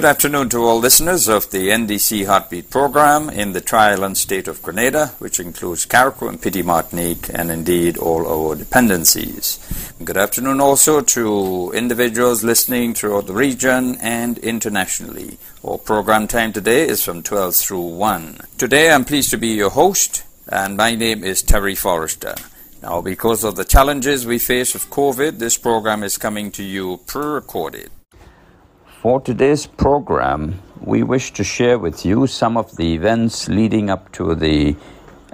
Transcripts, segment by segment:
Good afternoon to all listeners of the NDC Heartbeat program in the tri-island state of Grenada, which includes Carriacou and Petite Martinique, and indeed all our dependencies. Good afternoon also to individuals listening throughout the region and internationally. Our program time today is from 12 through 1. Today I'm pleased to be your host, and my name is Terry Forrester. Now, because of the challenges we face with COVID, this program is coming to you pre-recorded. For today's program, we wish to share with you some of the events leading up to the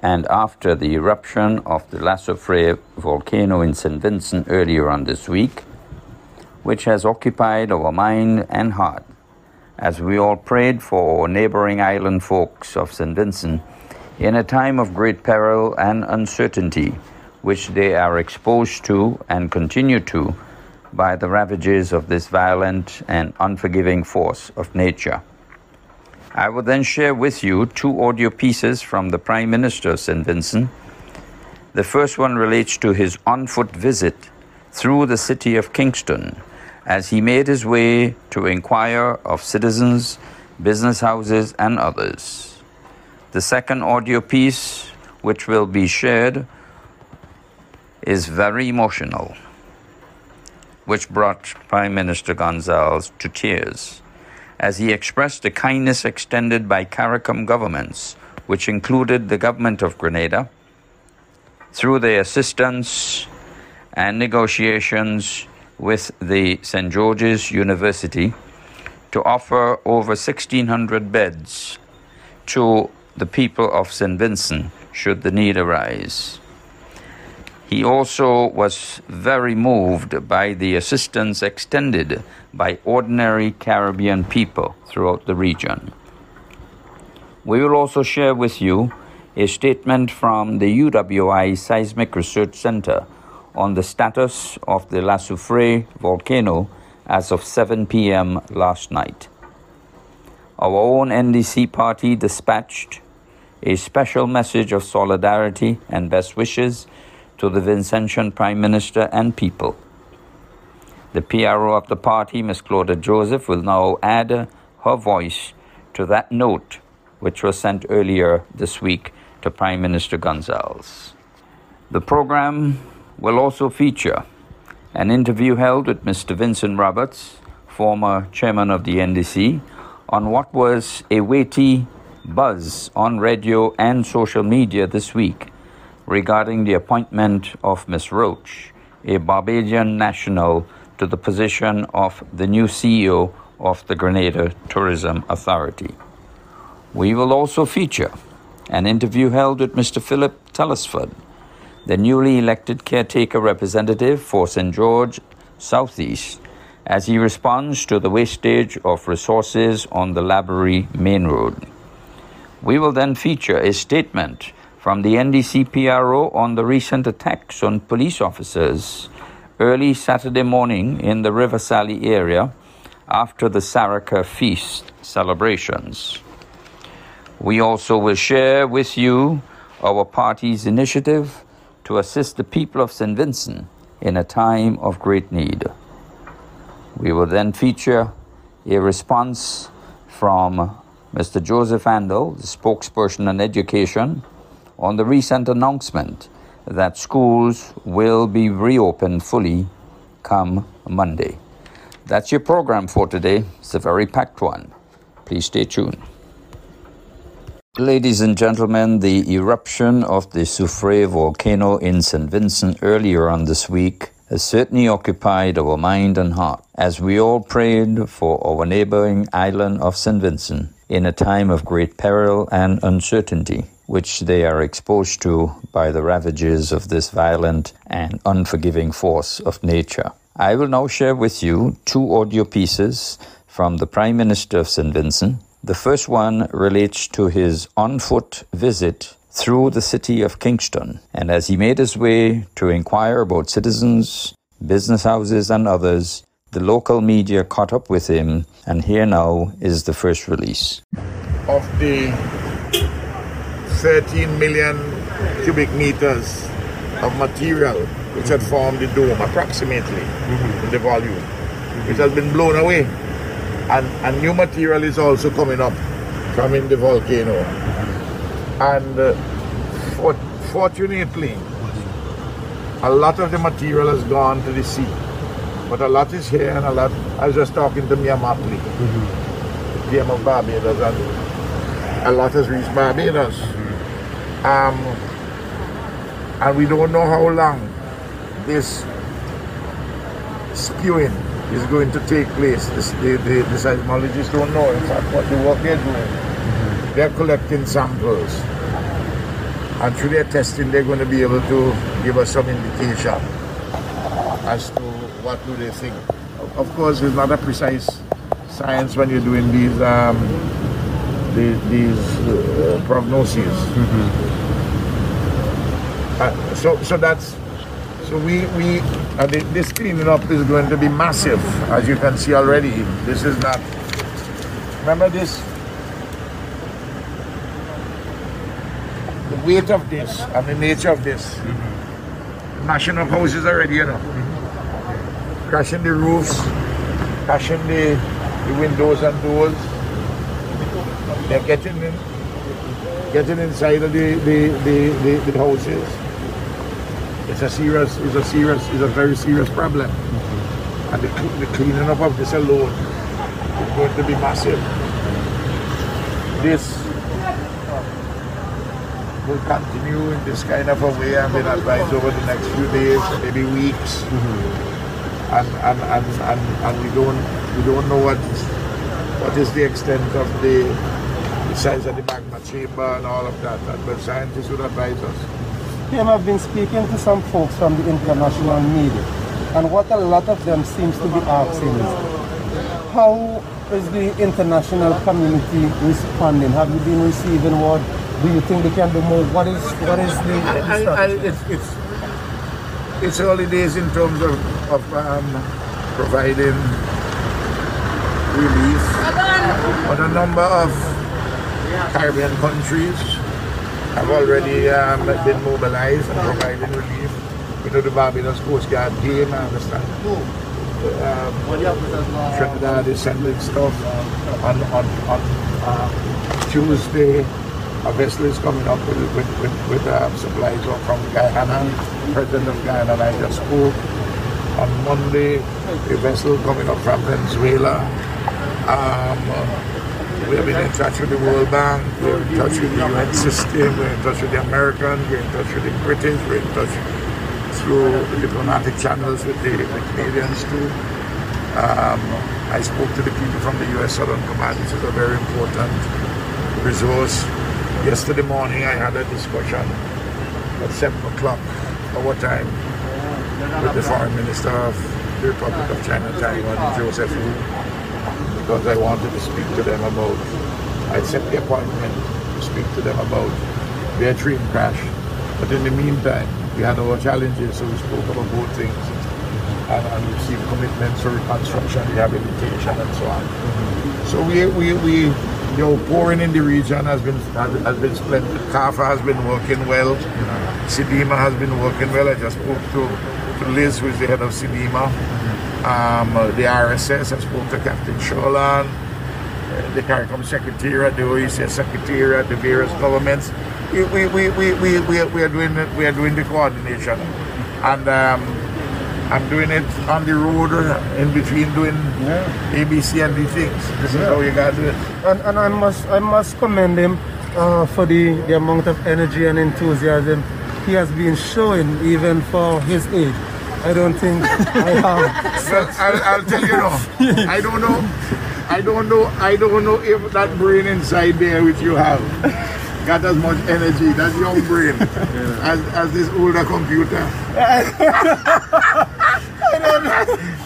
and after the eruption of the La Soufrière volcano in St. Vincent earlier on this week, which has occupied our mind and heart as we all prayed for neighboring island folks of St. Vincent in a time of great peril and uncertainty, which they are exposed to and continue to by the ravages of this violent and unforgiving force of nature. I will then share with you two audio pieces from the Prime Minister of St. Vincent. The first one relates to his on foot visit through the city of Kingstown as he made his way to inquire of citizens, business houses, and others. The second audio piece, which will be shared, is very emotional which brought Prime Minister Gonsalves to tears as he expressed the kindness extended by CARICOM governments, which included the government of Grenada, through their assistance and negotiations with the St. George's University to offer over 1,600 beds to the people of St. Vincent should the need arise. He also was very moved by the assistance extended by ordinary Caribbean people throughout the region. We will also share with you a statement from the UWI Seismic Research Center on the status of the La Soufrière volcano as of 7 p.m. last night. Our own NDC party dispatched a special message of solidarity and best wishes to the Vincentian Prime Minister and people. The PRO of the party, Ms. Claudia Joseph, will now add her voice to that note which was sent earlier this week to Prime Minister Gonsalves. The program will also feature an interview held with Mr. Vincent Roberts, former chairman of the NDC, on what was a weighty buzz on radio and social media this week regarding the appointment of Ms. Roach, a Barbadian national, to the position of the new CEO of the Grenada Tourism Authority. We will also feature an interview held with Mr. Philip Telesford, the newly elected caretaker representative for St. George Southeast, as he responds to the wastage of resources on the Laborie Main Road. We will then feature a statement from the NDC PRO on the recent attacks on police officers early Saturday morning in the River Sallee area after the Saraka feast celebrations. We also will share with you our party's initiative to assist the people of St. Vincent in a time of great need. We will then feature a response from Mr. Joseph Andall, the spokesperson on education, on the recent announcement that schools will be reopened fully come Monday. That's your program for today. It's a very packed one. Please stay tuned. Ladies and gentlemen, the eruption of the Soufrière volcano in St. Vincent earlier on this week has certainly occupied our mind and heart as we all prayed for our neighboring island of St. Vincent in a time of great peril and uncertainty which they are exposed to by the ravages of this violent and unforgiving force of nature. I will now share with you two audio pieces from the Prime Minister of St. Vincent. The first one relates to his on foot visit through the city of Kingstown, and as he made his way to inquire about citizens, business houses, and others, the local media caught up with him, and here now is the first release. Of the 13 million cubic meters of material which had formed the dome approximately mm-hmm. in the volume, which has been blown away. and, and new material is also coming up from in the volcano. And uh, for, fortunately, a lot of the material has gone to the sea. But a lot is here and a lot, I was just talking to Mia Mottley, mm-hmm. the PM of Barbados, and a lot has reached Barbados. Um, and we don't know how long this spewing is going to take place. The, the, the seismologists don't know, in fact, what the work they're doing. Mm-hmm. They're collecting samples. And through their testing, they're going to be able to give us some indication as to what do they think. Of course, it's not a precise science when you're doing these um, the, these uh, prognoses. Mm-hmm. Uh, so, so that's so we we uh, this cleaning up is going to be massive, as you can see already. This is not. Remember this. The weight of this and the nature of this. Mm-hmm. Mashing up houses already, you know. Mm-hmm. Crashing the roofs, crashing the, the windows and doors. They're getting in, getting inside of the, the, the, the, the houses it's a serious, it's a serious, it's a very serious problem. Mm-hmm. And the, the, cleaning up of this alone is going to be massive. This will continue in this kind of a way. I've been advised over the next few days, maybe weeks. Mm-hmm. And, and, and, and, and we don't we don't know what what is the extent of the, the size of the magma chamber and all of that. But scientists would advise us Tim, I've been speaking to some folks from the international media, and what a lot of them seems to be asking is, how is the international community responding? Have you been receiving what? Do you think they can do more? What is what is the? I, I, I, it's, it's it's early days in terms of of um, providing relief, but a number of Caribbean countries have already um, been mobilized and providing relief. You know, the Barbados Coast Guard team, I understand. Um, Trinidad is sending stuff on, on, on uh, Tuesday. A vessel is coming up with, with, with, with um, supplies from Guyana. President of Guyana and I just spoke. On Monday, a vessel coming up from Venezuela. Um, we have been in touch with the World Bank, we're in touch with the UN system, we're in touch with the Americans, we're in touch with the British, we're in touch through diplomatic channels with the, the Canadians too. Um, I spoke to the people from the US Southern Command, which is a very important resource. Yesterday morning I had a discussion at 7 o'clock our time with the Foreign Minister of the Republic of China, Taiwan, Joseph Wu because I wanted to speak to them about, I set the appointment to speak to them about their train crash. But in the meantime, we had our challenges, so we spoke about both things and, and received commitments for reconstruction, rehabilitation, and so on. So we, we, we you know, pouring in the region has been has, been splendid. CARPHA has been working well. CDEMA has been working well. I just spoke to, to Liz, who is the head of CDEMA um, the RSS, I spoke to Captain Sholan, uh, the CARICOM Secretariat, the OECS Secretariat, the various governments. We, we, we, we, we, we, are, doing we are doing the coordination. And um, I'm doing it on the road uh, in between doing yeah. ABC and the things. This yeah. is how you got to do it. And, and I must I must commend him uh, for the, the amount of energy and enthusiasm he has been showing even for his age. I don't think I have. Well, I'll, I'll tell you now. I don't know. I don't know. I don't know if that brain inside there which you have got as much energy, that young brain, yeah. as, as this older computer. I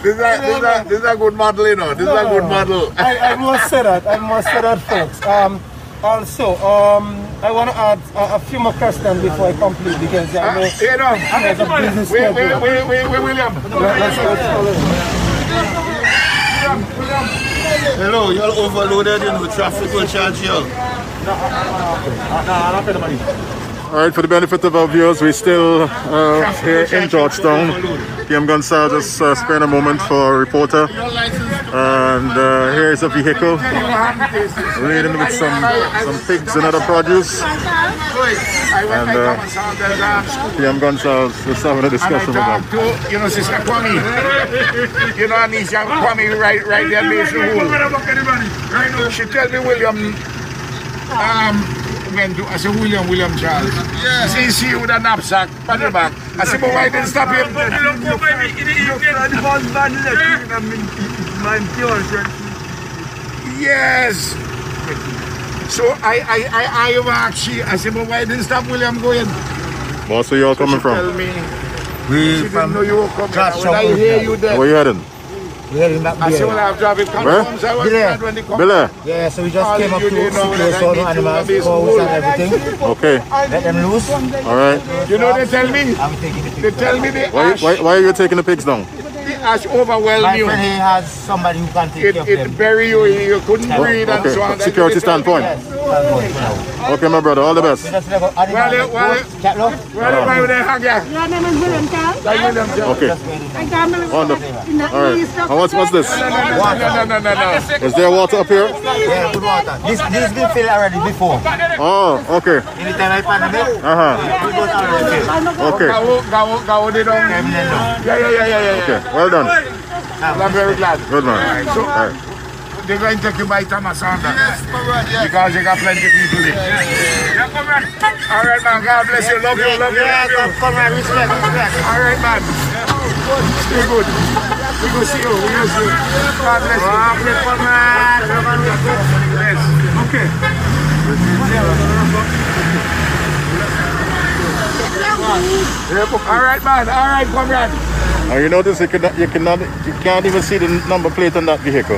this, is a, this, is a, this is a good model, you know. This no, is a good model. I, I must say that. I must say that, folks. Um, also, um, I want to add a, a, few more questions before I complete because I know uh, you know, there's a business wait, wait, wait, wait, wait, William. Let's go. Hello, you're overloaded, you know, traffic will charge you. No, no, no, no, no, no, no, no, no, All right, for the benefit of our viewers, we're still uh, here in Georgetown. PM Gonsalves uh, spent a moment for a reporter. And uh, here's a vehicle laden with some, some pigs and other produce. And uh, PM Gonsalves is having a discussion them. You know, Sister Kwame. you know, Anisha Kwame right, right there. She tell me William um, went to, I said, William, William Charles. Yeah. See, see with a knapsack on the back. I said, but why didn't stop him? Yes. So I, I, I, I actually, I said, but why didn't stop William going? Boss, where you all coming from? Tell me. We She didn't from know you were coming. Josh When I hear you there, Where you heading? We heading back I said, well, there. I've driving Where? confirms. I was Billy. glad when they come. Billy? Yeah, so we just All came up to didn't know see that those I all the animals, have cows and everything. Okay. Let them loose. All right. You know, they tell me, I'm taking the they tell me the Why, why, why are you taking the pigs down? The ash overwhelmed My you. friend he has somebody who can take It, care of it them. bury you, you couldn't breathe and Okay, so on. security They tell me- standpoint. Yes, that's good for now. Okay, my brother, all the best. We just let go Well, animals, well, goats, cattle. Well, the guy with the hang ya. Your name is William Charles? Like William Jones. Okay. I can't believe Wonderful. in the All right. And what's, what's this? No, no, no, no, no, no. Is there water up here? Yeah, good water. This this been filled already before. Oh, okay. Anytime I find a Uh-huh. we go already filled. Okay. Now. Yeah, yeah, yeah, yeah, yeah. Okay. Well done. Well, I'm very glad. Good man. So, All right. Uh, they're going to take you by Thomas Sander. Because you got plenty of people there. All right, man. God bless you. Love you, love you, Yeah, love you. come on, respect, respect. All right, man. Stay good. We go see you. We go see you. God bless you. Yes. Okay. All right, man. All right, comrade. Now you notice you cannot, you cannot, you can't even see the number plate on that vehicle.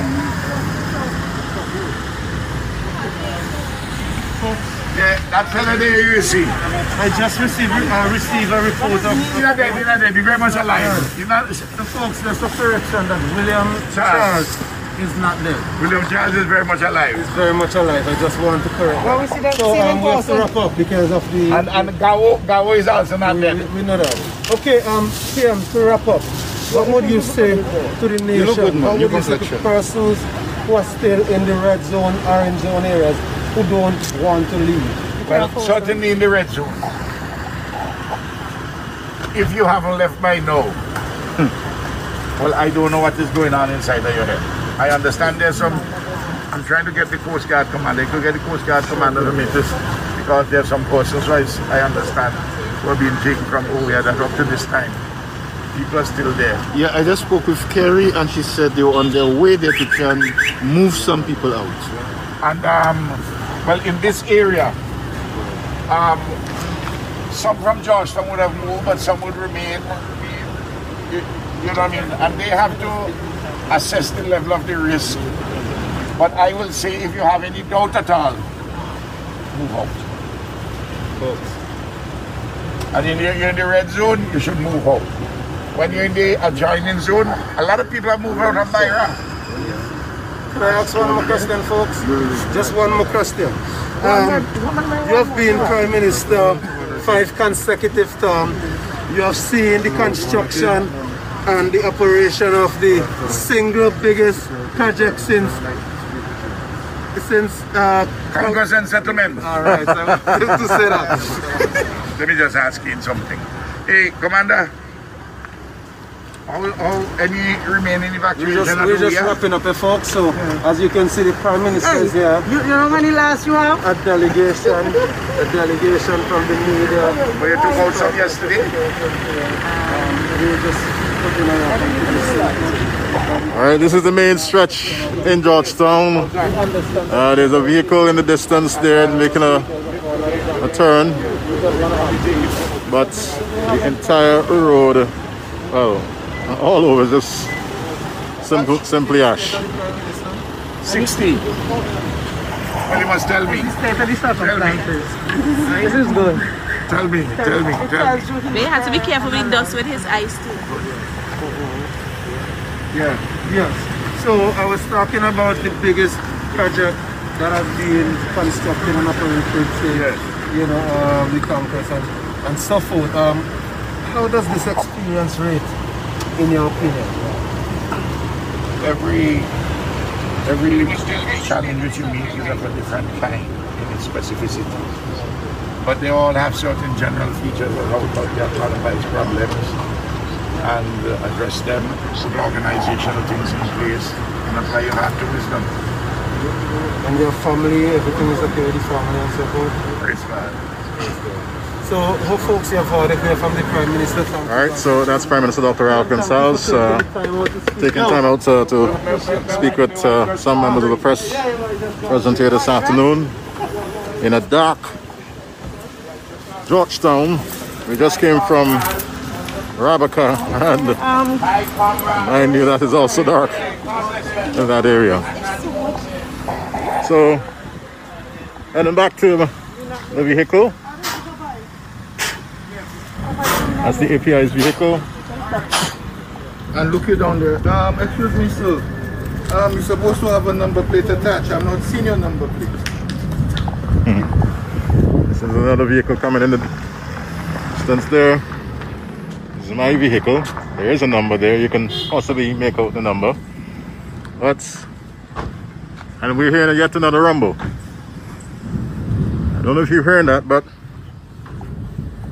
Yeah, that fella there you see. I just received uh, received a report of He's not dead. He's not dead. He's very much alive. He's not. the folks. There's a correction that William Charles. Charles is not dead. William Charles is very much alive. He's very much alive. I just want to correct. Well, we see them, So see them um, we have to wrap up because of the. And and Gawo, Gawo is also not we, dead. we know that. Okay, um, PM, to wrap up, what would you say to the nation? You look good, man. What Your would you say to complexion. persons who are still in the red zone, orange zone areas, who don't want to leave? Well, certainly in the red zone. If you haven't left by now, well, I don't know what is going on inside of your head. I understand there's some. I'm trying to get the Coast Guard commander. I could get the Coast Guard commander to meet us because there's some persons. rights I understand were being taken from Owia that up to this time, people are still there. Yeah, I just spoke with Kerry and she said they were on their way there to try and move some people out. And um, well, in this area, um, some from Georgetown would have moved, but some would remain. You, you know what I mean? And they have to assess the level of the risk. But I will say, if you have any doubt at all, move out. And in the, you're in the red zone, you should move out. When you're in the adjoining zone, a lot of people have moved out of Naira. Can I ask one more question, folks? Just one more question. Um, you have been Prime Minister five consecutive terms. You have seen the construction and the operation of the single biggest project since since uh, Congress and settlement. all right, I to say that. Let me just ask you something. Hey, Commander, how, how any remaining We evacuation just, we're just wrapping up, eh, folks. So, as you can see, the Prime Minister is here. You, you know how many last you have? A delegation, a delegation from the media. But you took out some yesterday? We're just putting a wrap on this. All right, this is the main stretch in Georgetown. Uh, there's a vehicle in the distance there making a, a turn. But the entire road, well, all over just simple, simply ash. 60. Well, you must tell me. State of. This is good. Tell me, tell me, tell me. But he has to be careful with dust with his eyes too. Yeah, yes. So I was talking about the biggest project that has been constructed and operated since Yes. you know, um, the conquest and, and so forth. Um, how does this experience rate, in your opinion? Every every challenge that you meet is of a different kind in its specificity. But they all have certain general features of how to catalyze problems and uh, address them, so put organizational things in place, and apply your heart to wisdom. And your family, everything is okay with the family and so forth? Praise God. So, how folks you have heard it here from the Prime Minister? Thank All right, so that's Prime Minister Dr. Ralph Gonsalves uh, taking time out uh, to speak with uh, some members of the press present here this afternoon in a dark Georgetown. We just came from Rabacca, and I knew that is also dark in that area. So, heading back to the vehicle. That's the API's vehicle. And look you down there. Um, excuse me, sir. Um, you're supposed to have a number plate attached. I'm not seeing your number plate. This is another vehicle coming in the distance there. This is my vehicle. There is a number there. You can possibly make out the number. But, and we're hearing yet another rumble. I don't know if you're hearing that, but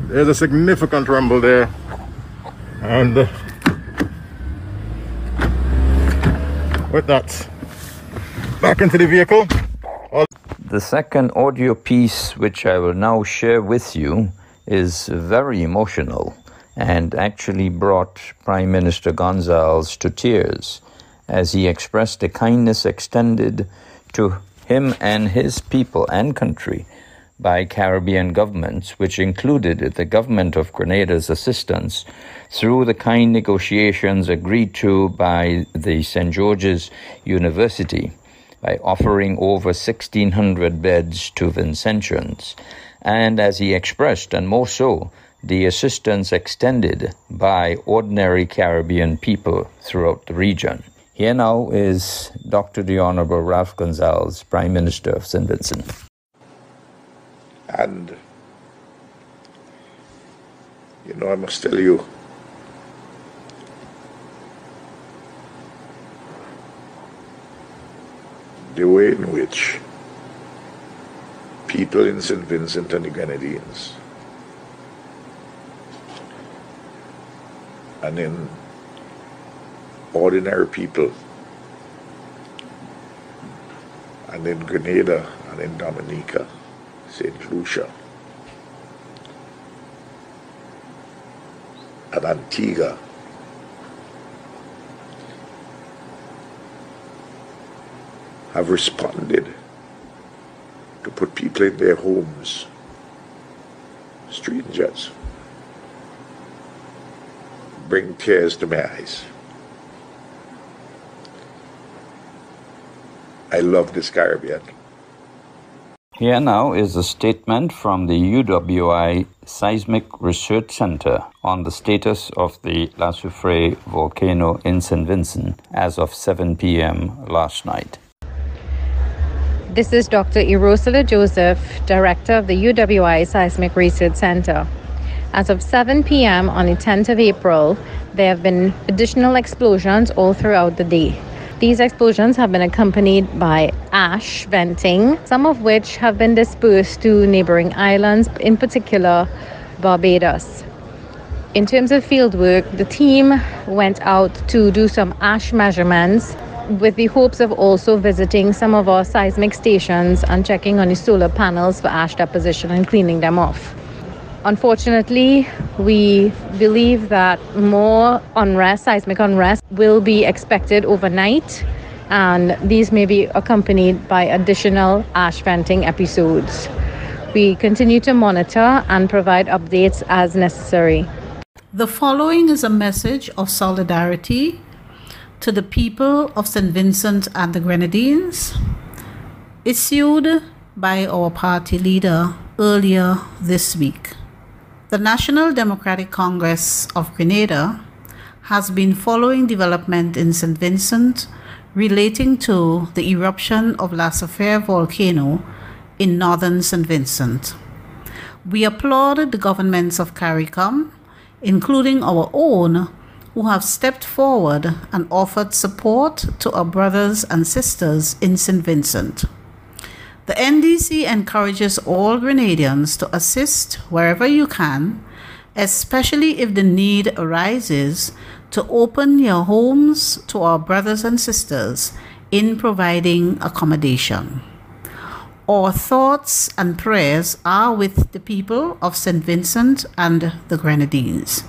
there's a significant rumble there. And uh, with that, back into the vehicle. The second audio piece, which I will now share with you, is very emotional and actually brought Prime Minister Gonsalves to tears as he expressed the kindness extended to him and his people and country by Caribbean governments, which included the government of Grenada's assistance through the kind negotiations agreed to by the St. George's University by offering over 1,600 beds to Vincentians, and as he expressed, and more so, the assistance extended by ordinary Caribbean people throughout the region. Here now is Dr. the Honorable Ralph Gonsalves, Prime Minister of St. Vincent. And, you know, I must tell you, the way in which people in St. Vincent and the Grenadines and in ordinary people and in Grenada and in Dominica, St. Lucia, and Antigua. Have responded to put people in their homes, strangers, bring tears to my eyes. I love this Caribbean. Here now is a statement from the UWI Seismic Research Center on the status of the La Soufrière volcano in St. Vincent as of 7 p.m. last night. This is Dr. Erouscilla Joseph, Director of the UWI Seismic Research Center. As of 7 p.m. on the 10th of April, there have been additional explosions all throughout the day. These explosions have been accompanied by ash venting, some of which have been dispersed to neighboring islands, in particular Barbados. In terms of field work, the team went out to do some ash measurements with the hopes of also visiting some of our seismic stations and checking on the solar panels for ash deposition and cleaning them off. Unfortunately, we believe that more unrest, seismic unrest, will be expected overnight, and these may be accompanied by additional ash venting episodes. We continue to monitor and provide updates as necessary. The following is a message of solidarity to the people of St. Vincent and the Grenadines, issued by our party leader earlier this week. The National Democratic Congress of Grenada has been following development in St. Vincent relating to the eruption of La Soufrière volcano in northern St. Vincent. We applaud the governments of CARICOM, including our own, who have stepped forward and offered support to our brothers and sisters in St. Vincent. The NDC encourages all Grenadians to assist wherever you can, especially if the need arises to open your homes to our brothers and sisters in providing accommodation. Our thoughts and prayers are with the people of St. Vincent and the Grenadines.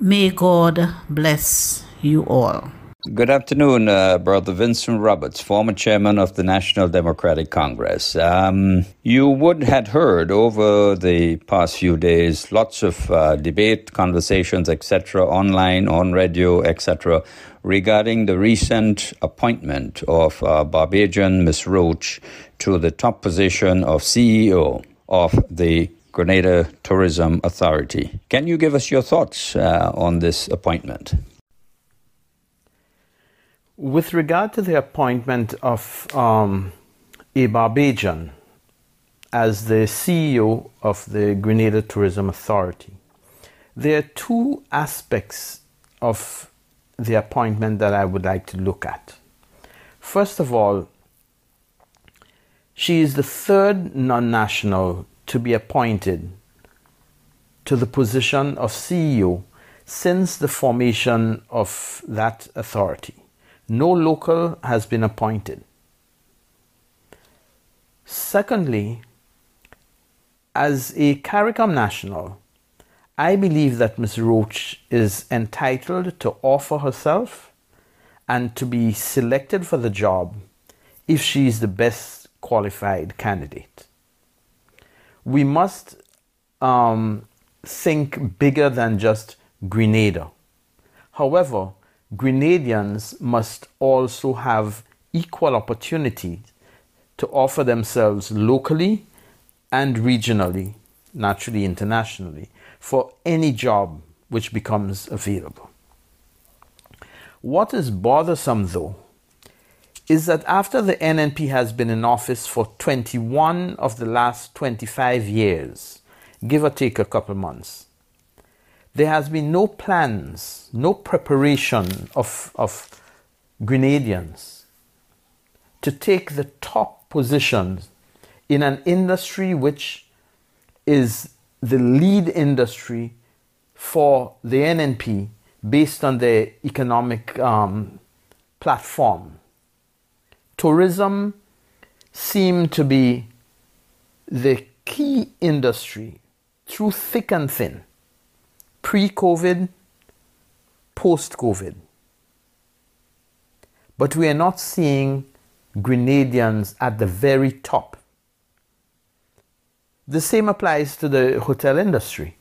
May God bless you all. Good afternoon, uh, Brother Vincent Roberts, former chairman of the National Democratic Congress. Um, you would had heard over the past few days lots of uh, debate, conversations, etc., online, on radio, etc., regarding the recent appointment of uh, Barbadian Miss Roach to the top position of CEO of the Grenada Tourism Authority. Can you give us your thoughts uh, on this appointment? With regard to the appointment of um, as the CEO of the Grenada Tourism Authority, there are two aspects of the appointment that I would like to look at. First of all, she is the third non national to be appointed to the position of CEO since the formation of that authority. No local has been appointed. Secondly, as a CARICOM national, I believe that Ms. Roach is entitled to offer herself and to be selected for the job if she is the best qualified candidate. We must um, think bigger than just Grenada. However, Grenadians must also have equal opportunity to offer themselves locally and regionally, naturally internationally, for any job which becomes available. What is bothersome, though, is that after the NNP has been in office for 21 of the last 25 years, give or take a couple months, there has been no plans, no preparation of, of Grenadians to take the top positions in an industry which is the lead industry for the NNP based on their economic um, platform. Tourism seemed to be the key industry through thick and thin pre COVID, post COVID. But we are not seeing Grenadians at the very top. The same applies to the hotel industry.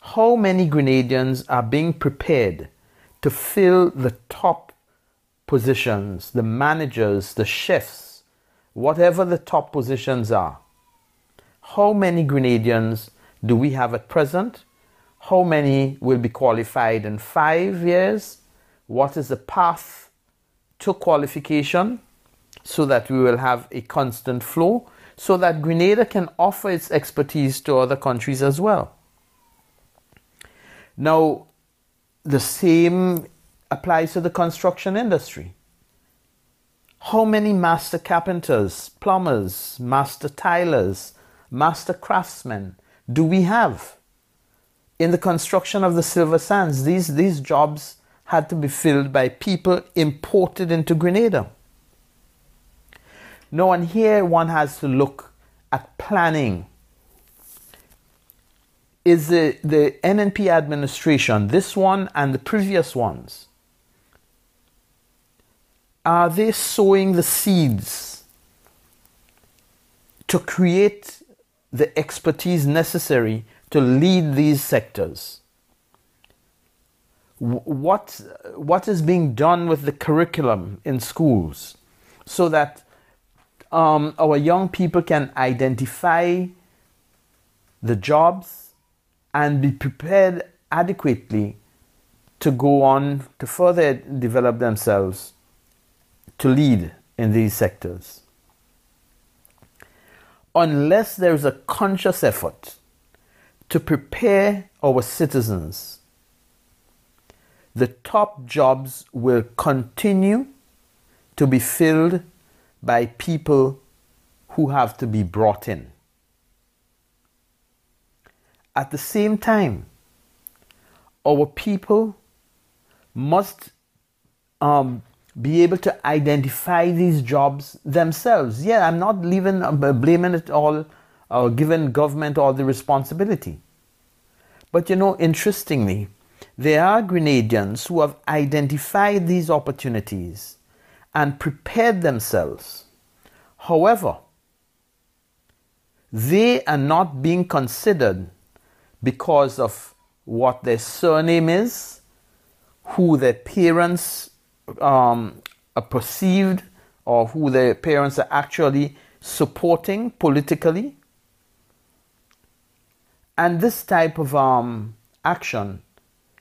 How many Grenadians are being prepared to fill the top positions, the managers, the chefs, whatever the top positions are? How many Grenadians do we have at present? How many will be qualified in five years? What is the path to qualification so that we will have a constant flow so that Grenada can offer its expertise to other countries as well? Now, the same applies to the construction industry. How many master carpenters, plumbers, master tilers, master craftsmen do we have? In the construction of the silver sands, these, these jobs had to be filled by people imported into Grenada. Now, and here one has to look at planning. Is the, the NNP administration, this one and the previous ones, are they sowing the seeds to create the expertise necessary to lead these sectors? What, what is being done with the curriculum in schools so that um, our young people can identify the jobs and be prepared adequately to go on to further develop themselves to lead in these sectors. unless there is a conscious effort to prepare our citizens, the top jobs will continue to be filled by people who have to be brought in. At the same time, our people must um, be able to identify these jobs themselves. Yeah, I'm not leaving, uh, blaming it all or given government all the responsibility. But you know, interestingly, there are Grenadians who have identified these opportunities and prepared themselves. However, they are not being considered because of what their surname is, who their parents um, are perceived, or who their parents are actually supporting politically. And this type of um, action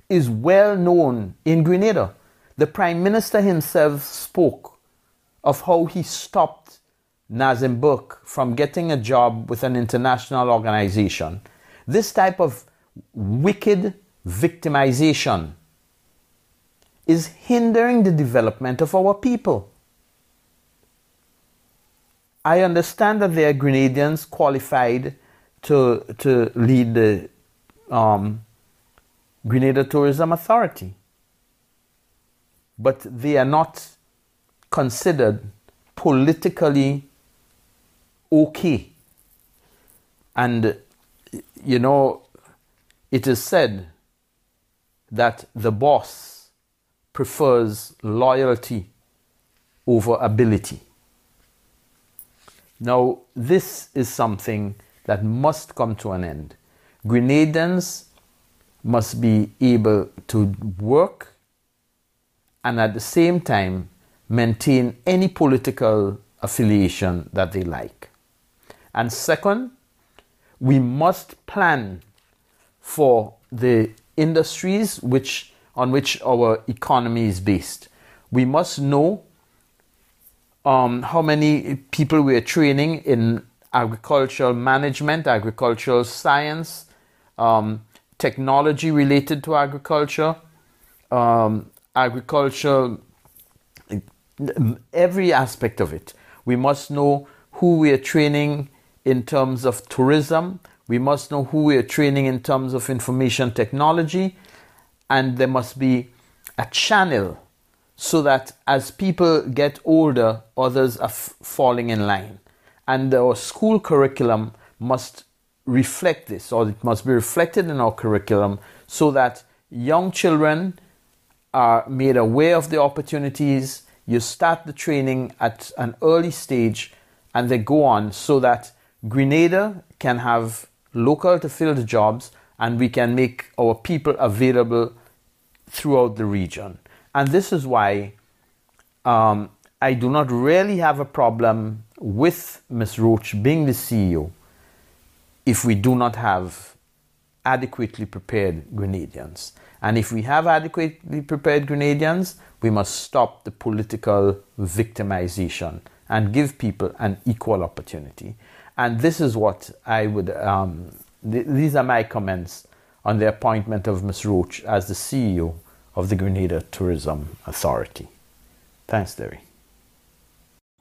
is well known in Grenada. The Prime Minister himself spoke of how he stopped Nazim Burke from getting a job with an international organization. This type of wicked victimization is hindering the development of our people. I understand that there are Grenadians qualified to, to lead the um, Grenada Tourism Authority, but they are not considered politically okay. And, you know, it is said that the boss prefers loyalty over ability. Now, this is something that must come to an end. Grenadians must be able to work and at the same time maintain any political affiliation that they like. And second, we must plan for the industries which, on which our economy is based. We must know um, how many people we are training in agricultural management, agricultural science, um, technology related to agriculture, um, agriculture, every aspect of it. We must know who we are training in terms of tourism. We must know who we are training in terms of information technology. And there must be a channel so that as people get older, others are f- falling in line. And our school curriculum must reflect this, or it must be reflected in our curriculum so that young children are made aware of the opportunities. You start the training at an early stage and they go on so that Grenada can have local to fill the jobs and we can make our people available throughout the region. And this is why um, I do not really have a problem with Ms. Roach being the CEO if we do not have adequately prepared Grenadians. And if we have adequately prepared Grenadians, we must stop the political victimization and give people an equal opportunity. And this is what I would, um, th- these are my comments on the appointment of Ms. Roach as the CEO of the Grenada Tourism Authority. Thanks, Derry.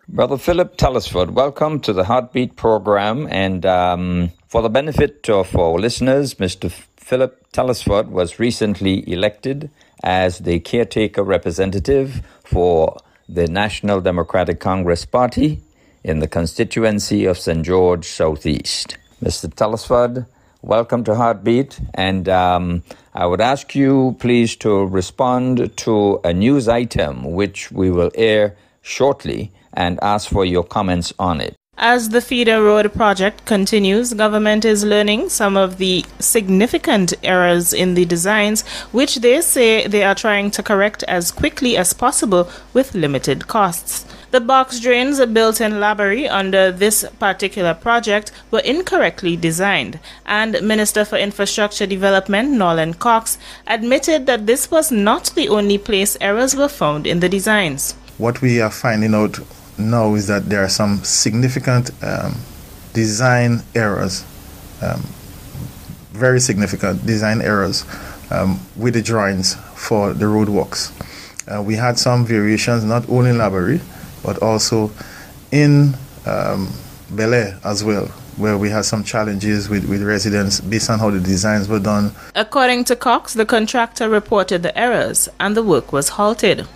Brother Philip Telesford, welcome to the Heartbeat program. And um, for the benefit of our listeners, Mr. Philip Telesford was recently elected as the caretaker representative for the National Democratic Congress Party in the constituency of St. George Southeast. Mr. Telesford, welcome to Heartbeat. And um, I would ask you please to respond to a news item which we will air shortly and ask for your comments on it. As the feeder road project continues, government is learning some of the significant errors in the designs, which they say they are trying to correct as quickly as possible with limited costs. The box drains built in Laborie under this particular project were incorrectly designed, and Minister for Infrastructure Development Norland Cox admitted that this was not the only place errors were found in the designs. What we are finding out now is that there are some significant um, design errors, um, very significant design errors um, with the drawings for the roadworks. Uh, we had some variations not only in Laborie, but also in um, Bel Air as well, where we had some challenges with, with residents based on how the designs were done. According to Cox, the contractor reported the errors and the work was halted.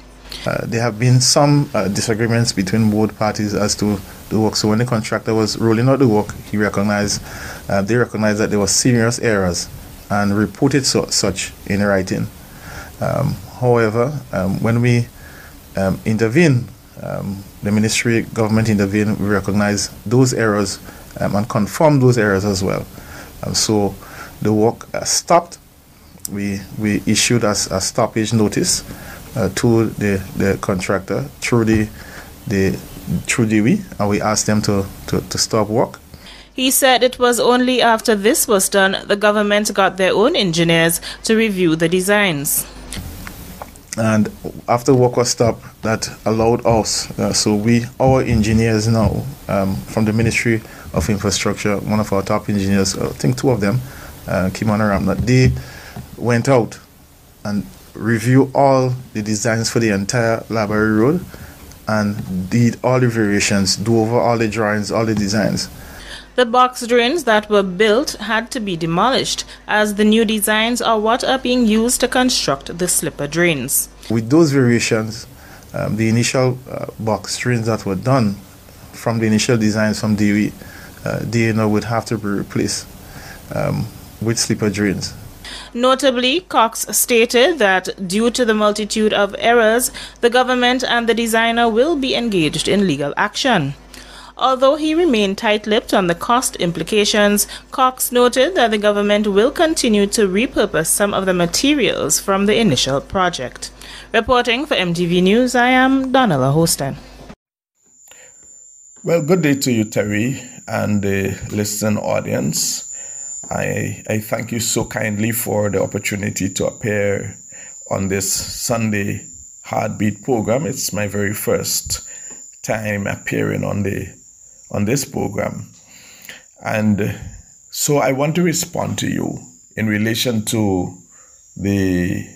Uh, there have been some uh, disagreements between both parties as to the work. So when the contractor was rolling out the work, he recognized, uh, they recognized that there were serious errors and reported so, such in writing. Um, however, um, when we um, intervene, um, the ministry government intervened, we recognize those errors um, and confirm those errors as well. Um, so the work uh, stopped. We we issued a, a stoppage notice uh, to the, the contractor through the the through DWI, and we asked them to, to, to stop work. He said it was only after this was done the government got their own engineers to review the designs. And after work was stopped, that allowed us, uh, so we, our engineers now um, from the Ministry of Infrastructure, one of our top engineers, I think two of them, uh, Kimana Ramnat, they went out and review all the designs for the entire Laborie Road and did all the variations, do over all the drawings, all the designs. The box drains that were built had to be demolished, as the new designs are what are being used to construct the slipper drains. With those variations, um, the initial uh, box drains that were done from the initial designs from DWI, uh, DNA would have to be replaced um, with slipper drains. Notably, Cox stated that due to the multitude of errors, the government and the designer will be engaged in legal action. Although he remained tight lipped on the cost implications, Cox noted that the government will continue to repurpose some of the materials from the initial project. Reporting for MTV News, I am Donella Hostin. Well, good day to you, Terry, and the listening audience. I, I thank you so kindly for the opportunity to appear on this Sunday Heartbeat program. It's my very first time appearing on the on this program. And so I want to respond to you in relation to the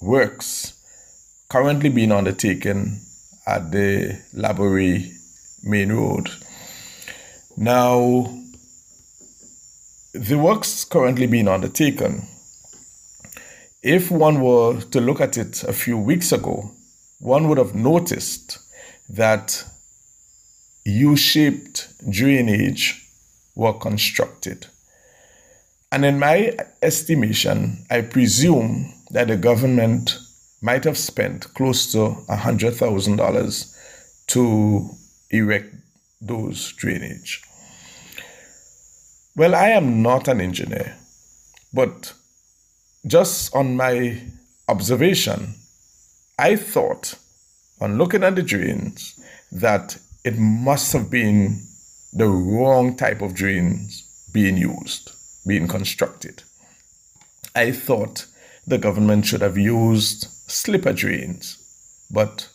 works currently being undertaken at the Laborie Main Road. Now, the works currently being undertaken, if one were to look at it a few weeks ago, one would have noticed that U shaped drainage were constructed. And in my estimation, I presume that the government might have spent close to $100,000 to erect those drainage. Well, I am not an engineer, but just on my observation, I thought on looking at the drains that it must have been the wrong type of drains being used, being constructed. I thought the government should have used slipper drains, but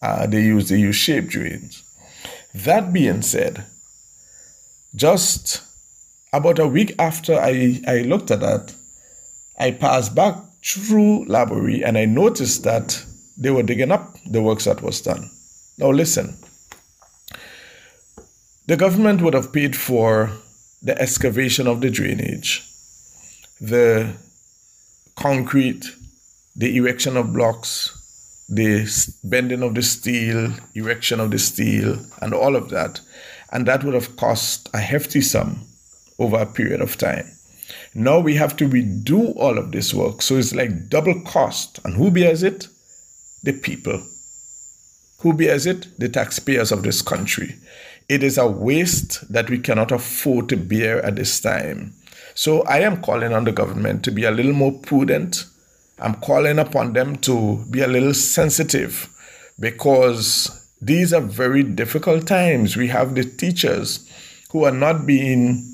uh, they used the U shaped drains. That being said, just about a week after I, I looked at that, I passed back through Laborie and I noticed that they were digging up the works that was done. Now listen, the government would have paid for the excavation of the drainage, the concrete, the erection of blocks, the bending of the steel, erection of the steel, and all of that. And that would have cost a hefty sum over a period of time. Now we have to redo all of this work. So it's like double cost. And who bears it? The people. Who bears it? The taxpayers of this country. It is a waste that we cannot afford to bear at this time. So I am calling on the government to be a little more prudent. I'm calling upon them to be a little sensitive because these are very difficult times. We have the teachers who are not being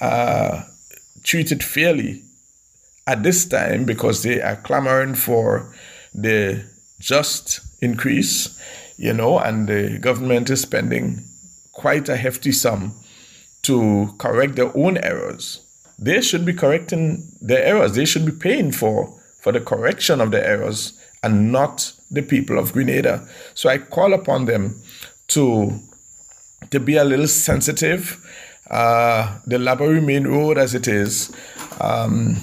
uh, treated fairly at this time because they are clamoring for the just increase, you know, and the government is spending quite a hefty sum to correct their own errors. They should be correcting their errors. They should be paying for, for the correction of the errors and not the people of Grenada. So I call upon them to, to be a little sensitive. Uh, the Laborie Main Road, as it is, um,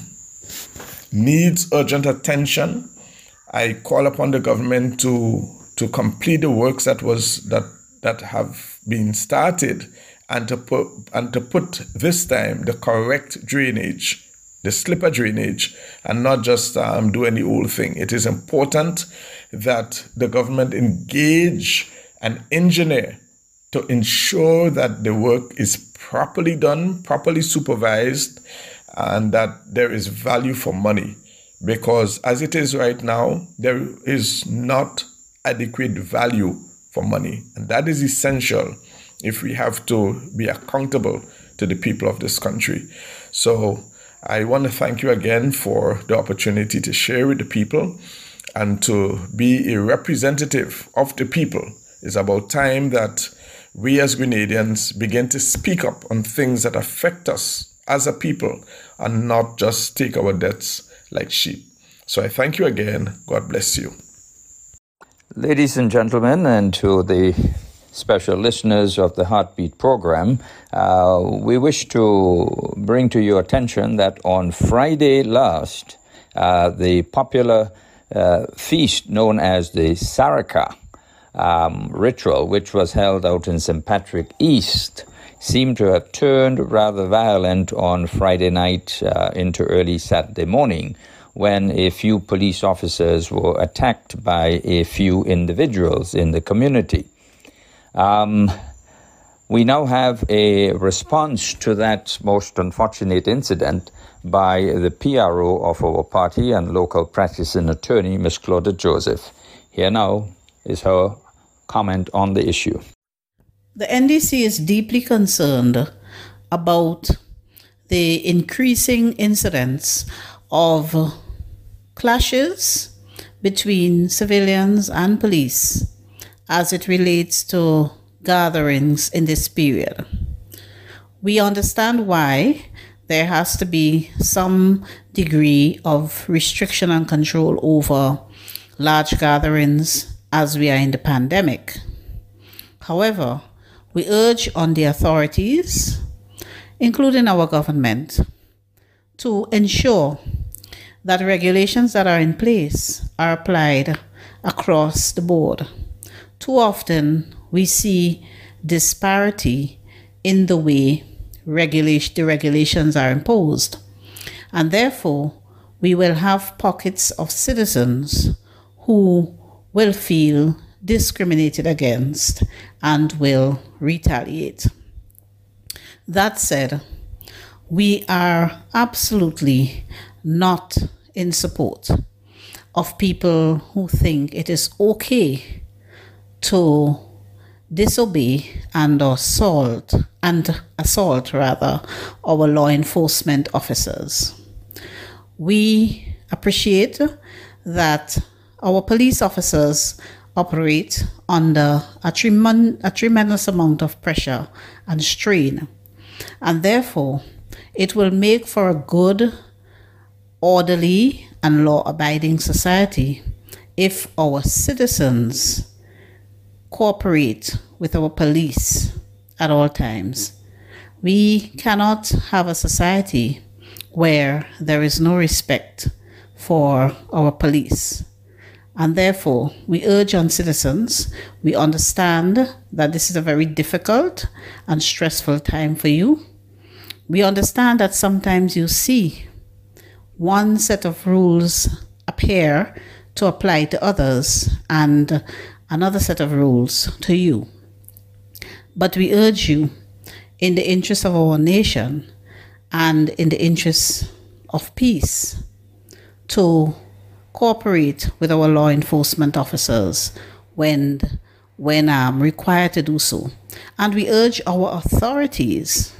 needs urgent attention. I call upon the government to to complete the works that was that that have been started and to put and to put this time the correct drainage the slipper drainage and not just um, do any old thing it is important that the government engage an engineer to ensure that the work is properly done properly supervised and that there is value for money because as it is right now there is not adequate value for money. And that is essential if we have to be accountable to the people of this country. So I want to thank you again for the opportunity to share with the people and to be a representative of the people. It's about time that we as Grenadians begin to speak up on things that affect us as a people and not just take our debts like sheep. So I thank you again. God bless you. Ladies and gentlemen, and to the special listeners of the Heartbeat program, uh, we wish to bring to your attention that on Friday last, uh, the popular uh, feast known as the Saraka um, ritual, which was held out in St. Patrick East, seemed to have turned rather violent on Friday night uh, into early Saturday morning when a few police officers were attacked by a few individuals in the community. Um, we now have a response to that most unfortunate incident by the PRO of our party and local practicing attorney, Ms. Claudia Joseph. Here now is her comment on the issue. The NDC is deeply concerned about the increasing incidence of clashes between civilians and police as it relates to gatherings in this period. We understand why there has to be some degree of restriction and control over large gatherings as we are in the pandemic. However, we urge on the authorities, including our government, to ensure that regulations that are in place are applied across the board. Too often, we see disparity in the way regulation, the regulations are imposed, and therefore, we will have pockets of citizens who will feel discriminated against and will retaliate. That said, we are absolutely not in support of people who think it is okay to disobey and assault and assault rather our law enforcement officers. We appreciate that our police officers operate under a, trem- a tremendous amount of pressure and strain, and therefore it will make for a good orderly and law abiding society if our citizens cooperate with our police at all times. We cannot have a society where there is no respect for our police. And therefore, we urge on citizens, we understand that this is a very difficult and stressful time for you. We understand that sometimes you see one set of rules appear to apply to others and another set of rules to you. But we urge you, in the interest of our nation and in the interest of peace, to cooperate with our law enforcement officers when, when um, required to do so. And we urge our authorities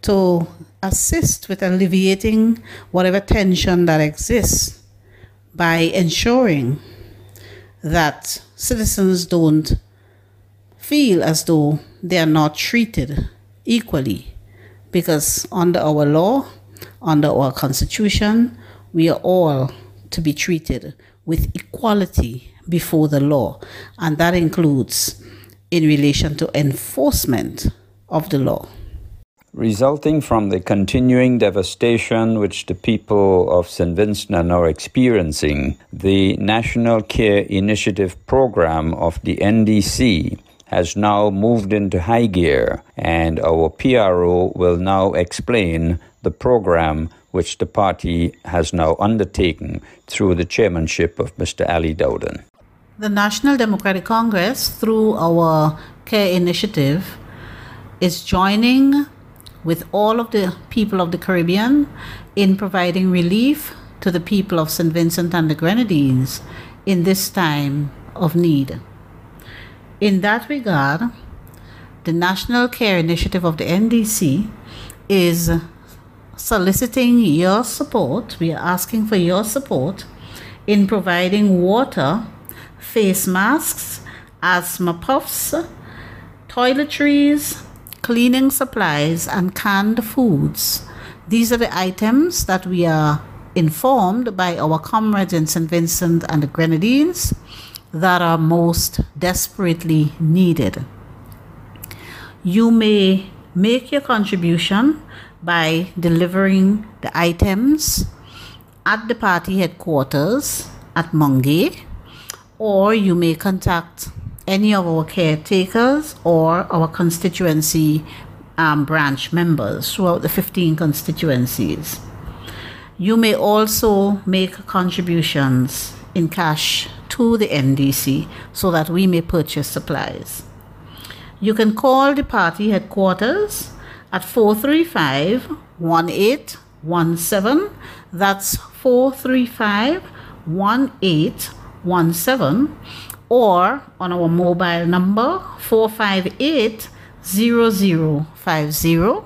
to assist with alleviating whatever tension that exists by ensuring that citizens don't feel as though they are not treated equally because under our law, under our constitution, we are all to be treated with equality before the law, and that includes in relation to enforcement of the law. Resulting from the continuing devastation which the people of St. Vincent are now experiencing, the National Care Initiative program of the NDC has now moved into high gear, and our PRO will now explain the program which the party has now undertaken through the chairmanship of Mr. Ali Dowden. The National Democratic Congress, through our CARE initiative, is joining with all of the people of the Caribbean in providing relief to the people of St. Vincent and the Grenadines in this time of need. In that regard, the National Care Initiative of the NDC is soliciting your support. We are asking for your support in providing water, face masks, asthma puffs, toiletries, cleaning supplies, and canned foods. These are the items that we are informed by our comrades in St. Vincent and the Grenadines that are most desperately needed. You may make your contribution by delivering the items at the party headquarters at Mungay, or you may contact any of our caretakers or our constituency um, branch members throughout the 15 constituencies. You may also make contributions in cash to the NDC so that we may purchase supplies. You can call the party headquarters at 435 1817. That's 435 1817 or on our mobile number 458 0050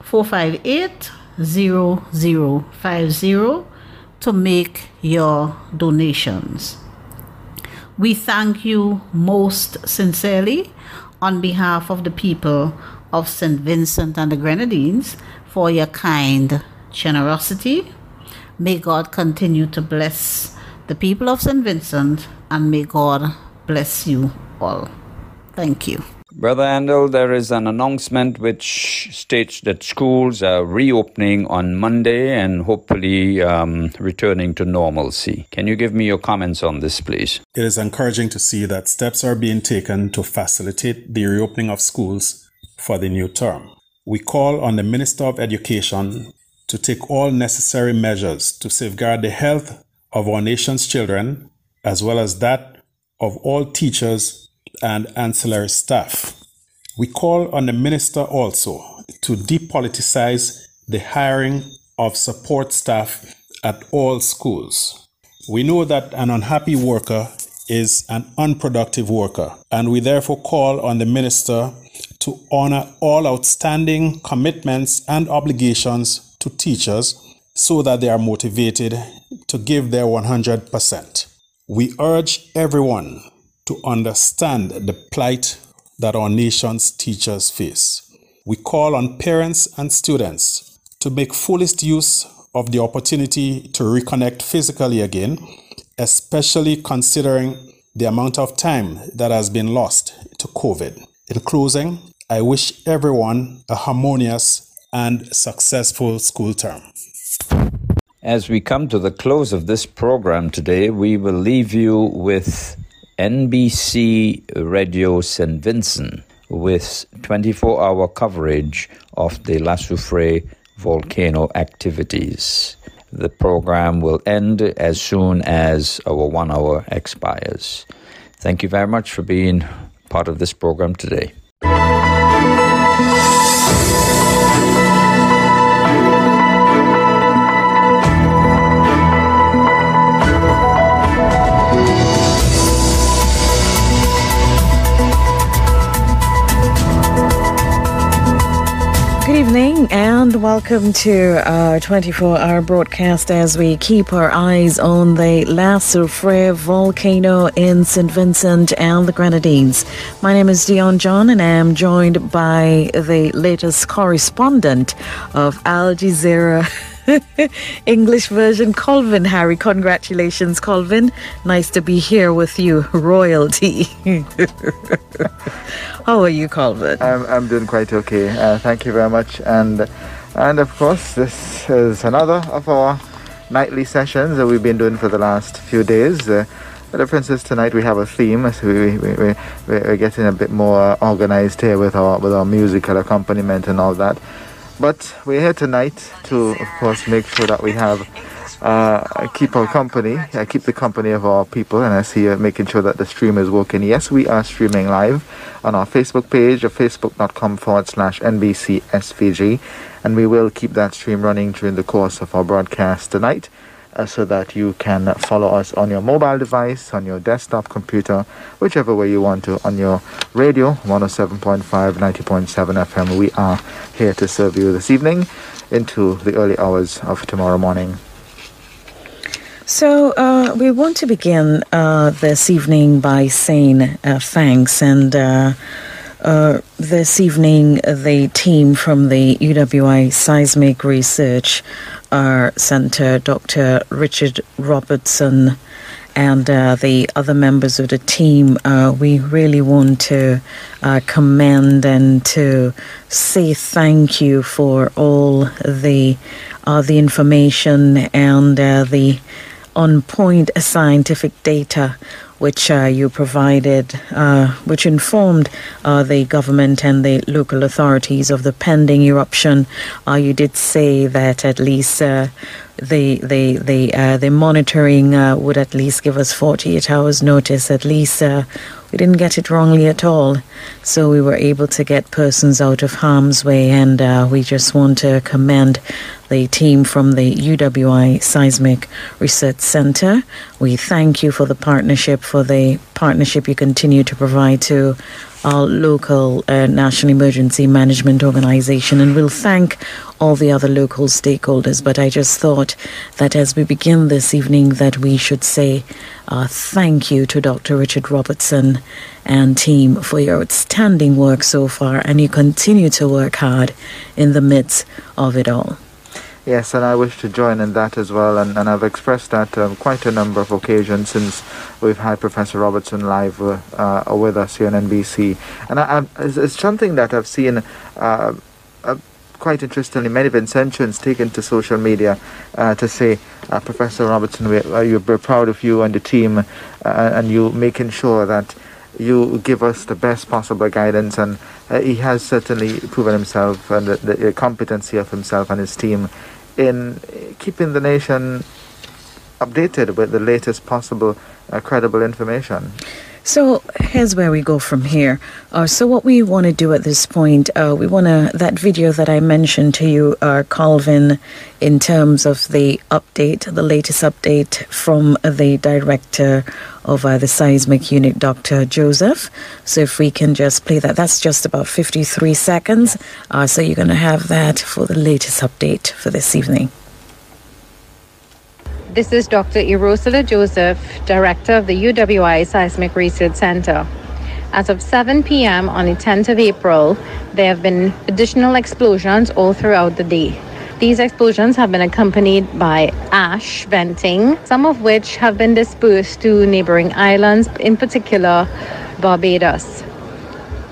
458 0050 to make your donations. We thank you most sincerely on behalf of the people of St. Vincent and the Grenadines for your kind generosity. May God continue to bless the people of St. Vincent and may God bless you all. Thank you. Brother Andall, there is an announcement which states that schools are reopening on Monday and hopefully um, returning to normalcy. Can you give me your comments on this, please? It is encouraging to see that steps are being taken to facilitate the reopening of schools for the new term. We call on the Minister of Education to take all necessary measures to safeguard the health of our nation's children as well as that of all teachers and ancillary staff. We call on the minister also to depoliticize the hiring of support staff at all schools. We know that an unhappy worker is an unproductive worker, and we therefore call on the minister to honor all outstanding commitments and obligations to teachers so that they are motivated to give their 100%. We urge everyone to understand the plight that our nation's teachers face. We call on parents and students to make fullest use of the opportunity to reconnect physically again, especially considering the amount of time that has been lost to COVID. In closing, I wish everyone a harmonious and successful school term. As we come to the close of this program today, we will leave you with NBC Radio St. Vincent with 24 hour coverage of the La Soufrière volcano activities. The program will end as soon as our one hour expires. Thank you very much for being part of this program today. Evening and welcome to our 24 hour broadcast as we keep our eyes on the La Soufrière volcano in St. Vincent and the Grenadines. My name is Dion John and I am joined by the latest correspondent of Al Jazeera. English version, Colvin Harry. Congratulations, Colvin. Nice to be here with you, royalty. How are you, Colvin? I'm, I'm doing quite okay. Uh, thank you very much. And and of course, this is another of our nightly sessions that we've been doing for the last few days. Uh, the difference is tonight we have a theme, so we, we, we, we're getting a bit more organized here with our with our musical accompaniment and all that. But we're here tonight to, of course, make sure that we have uh, keep our company, uh, keep the company of our people, and I see you making sure that the stream is working. Yes, we are streaming live on our Facebook page, facebook.com forward slash NBCSVG, and we will keep that stream running during the course of our broadcast tonight uh, so that you can follow us on your mobile device, on your desktop computer, whichever way you want to, on your radio, 107.5, 90.7 FM. We are here to serve you this evening into the early hours of tomorrow morning. So, uh, we want to begin uh, this evening by saying uh, thanks and uh, uh, this evening, the team from the UWI Seismic Research our Center, Dr. Richard Robertson, and uh, the other members of the team, uh, we really want to uh, commend and to say thank you for all the uh, the information and uh, the on point scientific data which uh, you provided, uh, which informed uh, the government and the local authorities of the pending eruption. Uh, you did say that at least uh, the the the uh, the monitoring would at least give us 48 hours notice. At least we didn't get it wrongly at all, so we were able to get persons out of harm's way, and uh, we just want to commend the team from the UWI Seismic Research Center. We thank you for the partnership, for the partnership you continue to provide to our local uh, National Emergency Management Organization, and we'll thank all the other local stakeholders. But I just thought that as we begin this evening, that we should say uh, thank you to Dr. Richard Robertson and team for your outstanding work so far, and you continue to work hard in the midst of it all. Yes, and I wish to join in that as well, and, and I've expressed that um, quite a number of occasions since we've had Professor Robertson live uh, uh, with us here on NBC. And I, it's, it's, something that I've seen uh, uh quite interestingly, many Vincentians taken to social media uh, to say, uh, Professor Robertson, we, we're proud of you and the team, and you making sure that you give us the best possible guidance and uh, he has certainly proven himself and the, the, competency of himself and his team in keeping the nation updated with the latest possible uh, credible information. So here's where we go from here. Uh, so what we want to do at this point, uh, we want to that video that I mentioned to you, uh, Colvin, in terms of the update, the latest update from the director of uh, the seismic unit, Dr. Joseph. So if we can just play that, that's just about 53 seconds. Uh, so you're going to have that for the latest update for this evening. This is Dr. Erouscilla Joseph, Director of the UWI Seismic Research Center. As of 7 p.m. on the 10th of April, there have been additional explosions all throughout the day. These explosions have been accompanied by ash venting, some of which have been dispersed to neighboring islands, in particular Barbados.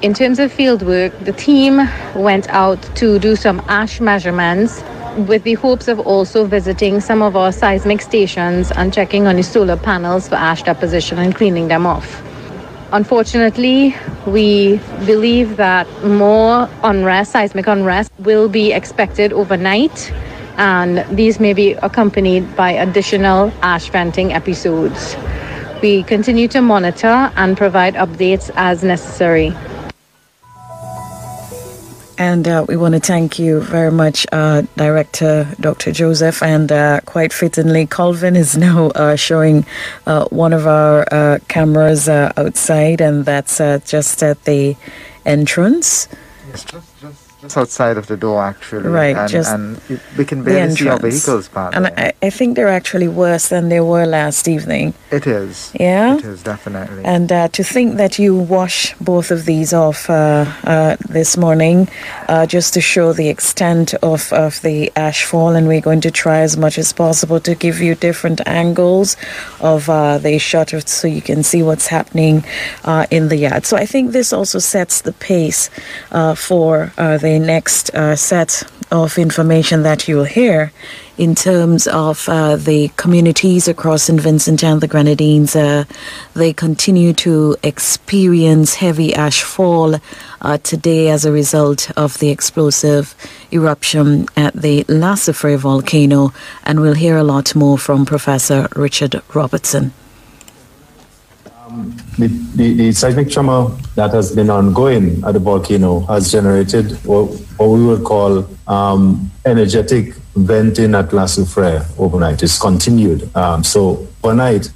In terms of fieldwork, the team went out to do some ash measurements with the hopes of also visiting some of our seismic stations and checking on the solar panels for ash deposition and cleaning them off. Unfortunately, we believe that more unrest, seismic unrest, will be expected overnight, and these may be accompanied by additional ash venting episodes. We continue to monitor and provide updates as necessary. And uh, we want to thank you very much, uh, Director Dr. Joseph. And uh, quite fittingly, Colvin is now uh, showing uh, one of our uh, cameras outside, and that's just at the entrance. Yes, just, outside of the door, actually. Right, And, just and we can barely see our vehicles parked. And I, I think they're actually worse than they were last evening. It is. Yeah? It is, definitely. And uh, to think that you wash both of these off uh, uh, this morning, uh, just to show the extent of, of the ash fall, and we're going to try as much as possible to give you different angles of uh, the shot of, so you can see what's happening uh, in the yard. So I think this also sets the pace uh, for uh, the next uh, set of information that you'll hear in terms of uh, the communities across St. Vincent and the Grenadines. Uh, they continue to experience heavy ash fall uh, today as a result of the explosive eruption at the La Soufrière volcano. And we'll hear a lot more from Professor Richard Robertson. The, the, the seismic tremor that has been ongoing at the volcano has generated what, what we would call um, energetic venting at La Soufrière overnight. It's continued. Um, so overnight,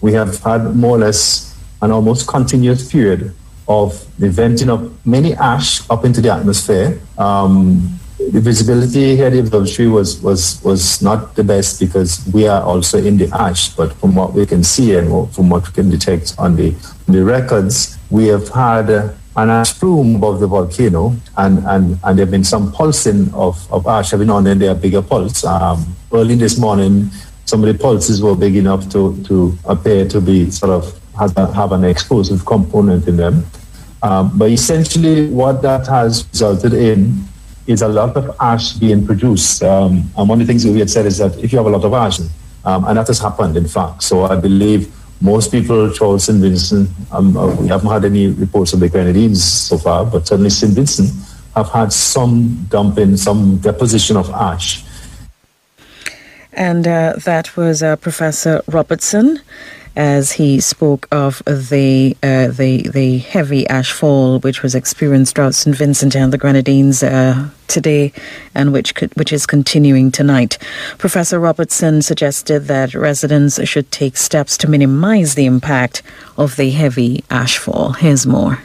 we have had more or less an almost continuous period of the venting of many ash up into the atmosphere. Um, the visibility here the observatory was, was, was not the best because we are also in the ash, but from what we can see and from what we can detect on the, the records, we have had an ash plume above the volcano and, and, and there have been some pulsing of, of ash. Every now and then there are bigger pulses. Um, early this morning, some of the pulses were big enough to, to appear to be sort of have, a, have an explosive component in them. Um, but essentially, what that has resulted in is a lot of ash being produced. Um, and one of the things that we had said is that if you have a lot of ash, um, and that has happened, in fact. So I believe most people Charles St. Vincent, um, uh, we haven't had any reports of the Grenadines so far, but certainly St. Vincent have had some dumping, some deposition of ash. And uh, that was uh, Professor Robertson as he spoke of the, uh, the, the heavy ash fall which was experienced throughout St. Vincent and the Grenadines uh, today and which, could, which is continuing tonight. Professor Robertson suggested that residents should take steps to minimize the impact of the heavy ash fall. Here's more.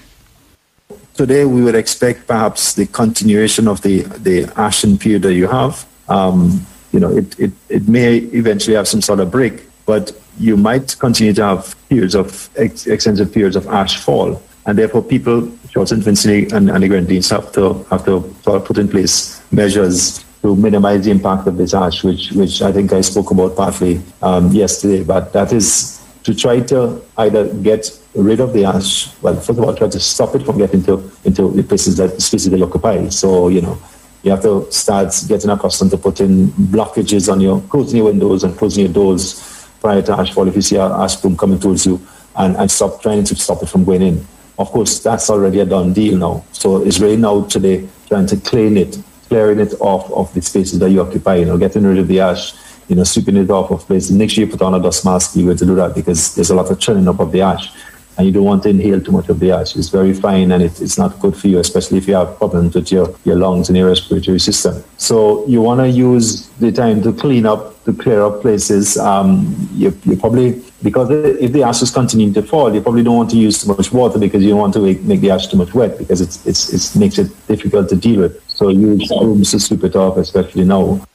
Today, we would expect perhaps the continuation of the, the ashen period that you have. Um, you know, it, it, it may eventually have some sort of break, but you might continue to have periods of ex- extensive periods of ash fall, and therefore people, Vincent and, Grenadines, have to have to put in place measures to minimize the impact of this ash, which which I think I spoke about partly um, yesterday. But that is to try to either get rid of the ash. Well, first of all, try to stop it from getting into into the places that the spaces they occupy. So you know. You have to start getting accustomed to putting blockages on your closing your windows and closing your doors prior to ashfall if you see ash plume coming towards you and, and stop trying to stop it from going in. Of course, that's already a done deal now. So it's really now today trying to clean it, clearing it off of the spaces that you occupy, you know, getting rid of the ash, you know, sweeping it off of places. Make sure you put on a dust mask you're going to do that because there's a lot of churning up of the ash and you don't want to inhale too much of the ash. It's very fine and it, it's not good for you, especially if you have problems with your, your lungs and your respiratory system. So you want to use the time to clean up, to clear up places. Um, you, you probably, because if the ash is continuing to fall, you probably don't want to use too much water because you don't want to make, make the ash too much wet because it's, it's, it makes it difficult to deal with. So use brooms to sweep it off, especially now.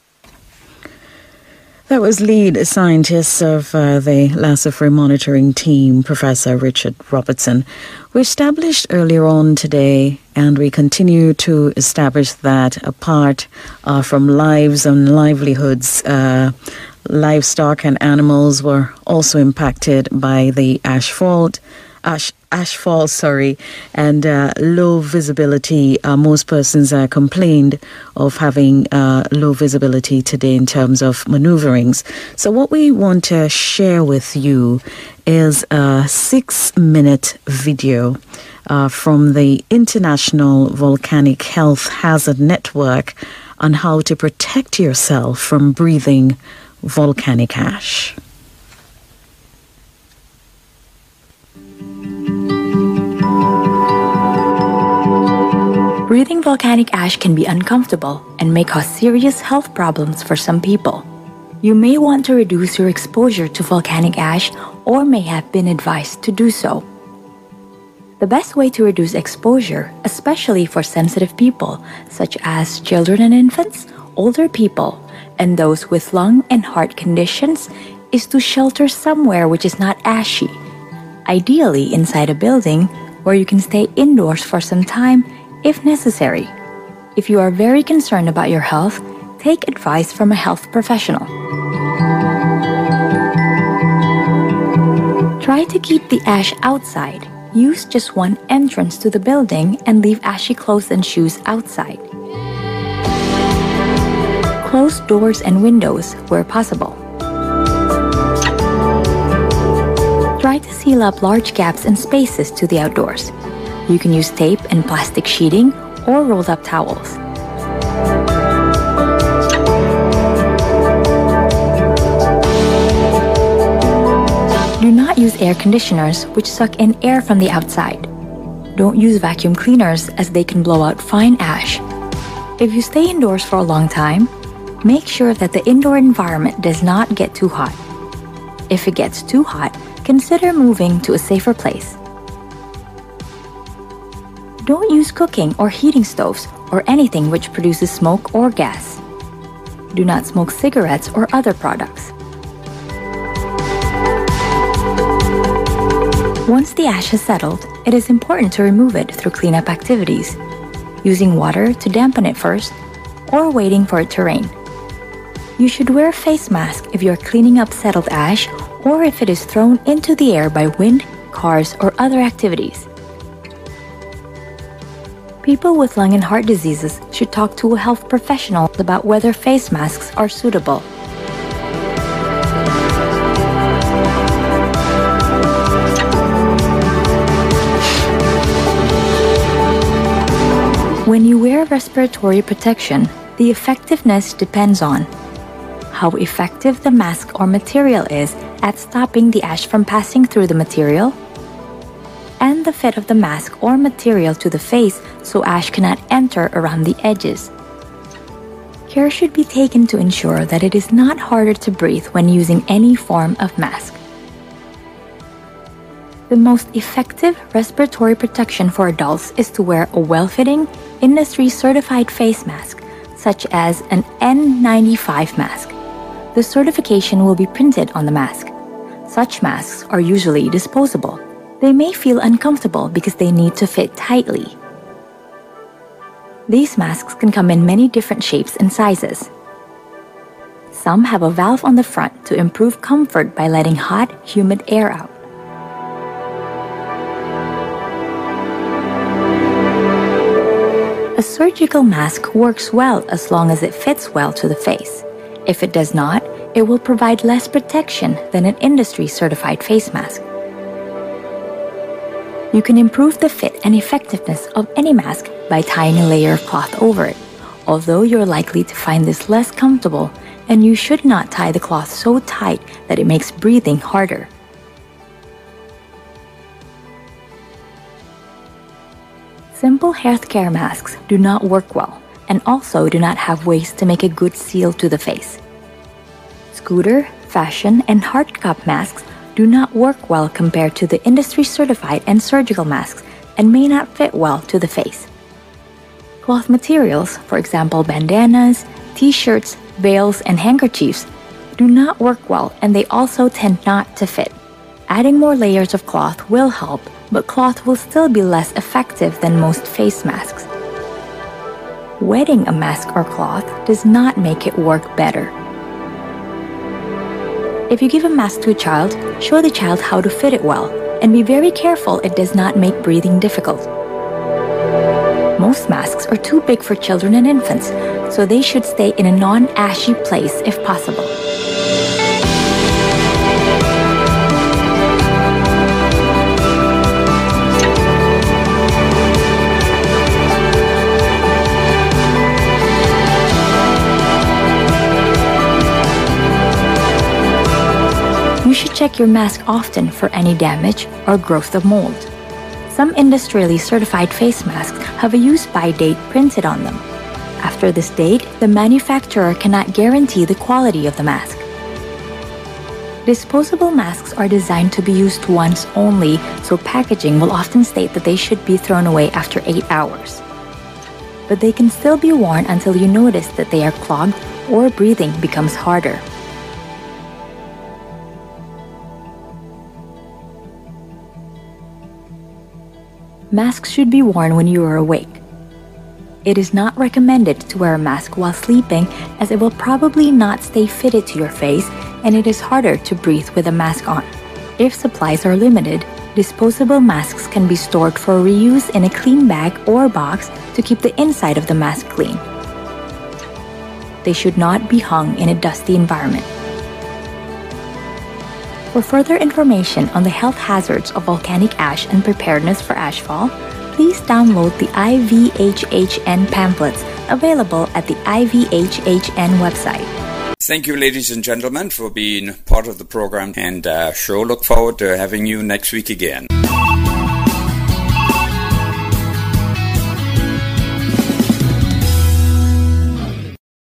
That was lead scientist of uh, the La Soufrière monitoring team, Professor Richard Robertson. We established earlier on today, and we continue to establish that apart uh, from lives and livelihoods, uh, livestock and animals were also impacted by the ash fault. Ash, ashfall, sorry, and uh, low visibility. Uh, most persons uh, complained of having uh, low visibility today in terms of maneuverings. So, what we want to share with you is a six minute video uh, from the International Volcanic Health Hazard Network on how to protect yourself from breathing volcanic ash. Breathing volcanic ash can be uncomfortable and may cause serious health problems for some people. You may want to reduce your exposure to volcanic ash or may have been advised to do so. The best way to reduce exposure, especially for sensitive people such as children and infants, older people, and those with lung and heart conditions, is to shelter somewhere which is not ashy, ideally inside a building where you can stay indoors for some time if necessary. If you are very concerned about your health, take advice from a health professional. Try to keep the ash outside. Use just one entrance to the building and leave ashy clothes and shoes outside. Close doors and windows where possible. Try to seal up large gaps and spaces to the outdoors. You can use tape and plastic sheeting or rolled up towels. Use air conditioners which suck in air from the outside. Don't use vacuum cleaners as they can blow out fine ash. If you stay indoors for a long time, make sure that the indoor environment does not get too hot. If it gets too hot, consider moving to a safer place. Don't use cooking or heating stoves or anything which produces smoke or gas. Do not smoke cigarettes or other products. Once the ash has settled, it is important to remove it through cleanup activities, using water to dampen it first, or waiting for it to rain. You should wear a face mask if you are cleaning up settled ash or if it is thrown into the air by wind, cars, or other activities. People with lung and heart diseases should talk to a health professional about whether face masks are suitable. When you wear respiratory protection, the effectiveness depends on how effective the mask or material is at stopping the ash from passing through the material, and the fit of the mask or material to the face so ash cannot enter around the edges. Care should be taken to ensure that it is not harder to breathe when using any form of mask. The most effective respiratory protection for adults is to wear a well fitting, industry certified face mask, such as an N95 mask. The certification will be printed on the mask. Such masks are usually disposable. They may feel uncomfortable because they need to fit tightly. These masks can come in many different shapes and sizes. Some have a valve on the front to improve comfort by letting hot, humid air out. Surgical mask works well as long as it fits well to the face. If it does not, it will provide less protection than an industry certified face mask. You can improve the fit and effectiveness of any mask by tying a layer of cloth over it, although you're likely to find this less comfortable and you should not tie the cloth so tight that it makes breathing harder. Simple healthcare masks do not work well and also do not have ways to make a good seal to the face. Scooter, fashion, and hard cup masks do not work well compared to the industry certified and surgical masks and may not fit well to the face. Cloth materials, for example bandanas, t shirts, veils, and handkerchiefs, do not work well and they also tend not to fit. Adding more layers of cloth will help, but cloth will still be less effective than most face masks. Wetting a mask or cloth does not make it work better. If you give a mask to a child, show the child how to fit it well, and be very careful it does not make breathing difficult. Most masks are too big for children and infants, so they should stay in a non ashy place if possible. Should check your mask often for any damage or growth of mold. Some industrially certified face masks have a use by date printed on them. After this date, the manufacturer cannot guarantee the quality of the mask. Disposable masks are designed to be used once only, so packaging will often state that they should be thrown away after 8 hours. But they can still be worn until you notice that they are clogged or breathing becomes harder. Masks should be worn when you are awake. It is not recommended to wear a mask while sleeping as it will probably not stay fitted to your face and it is harder to breathe with a mask on. If supplies are limited, disposable masks can be stored for reuse in a clean bag or box to keep the inside of the mask clean. They should not be hung in a dusty environment. For further information on the health hazards of volcanic ash and preparedness for ashfall, please download the IVHHN pamphlets available at the IVHHN website. Thank you, ladies and gentlemen, for being part of the program and uh, sure look forward to having you next week again.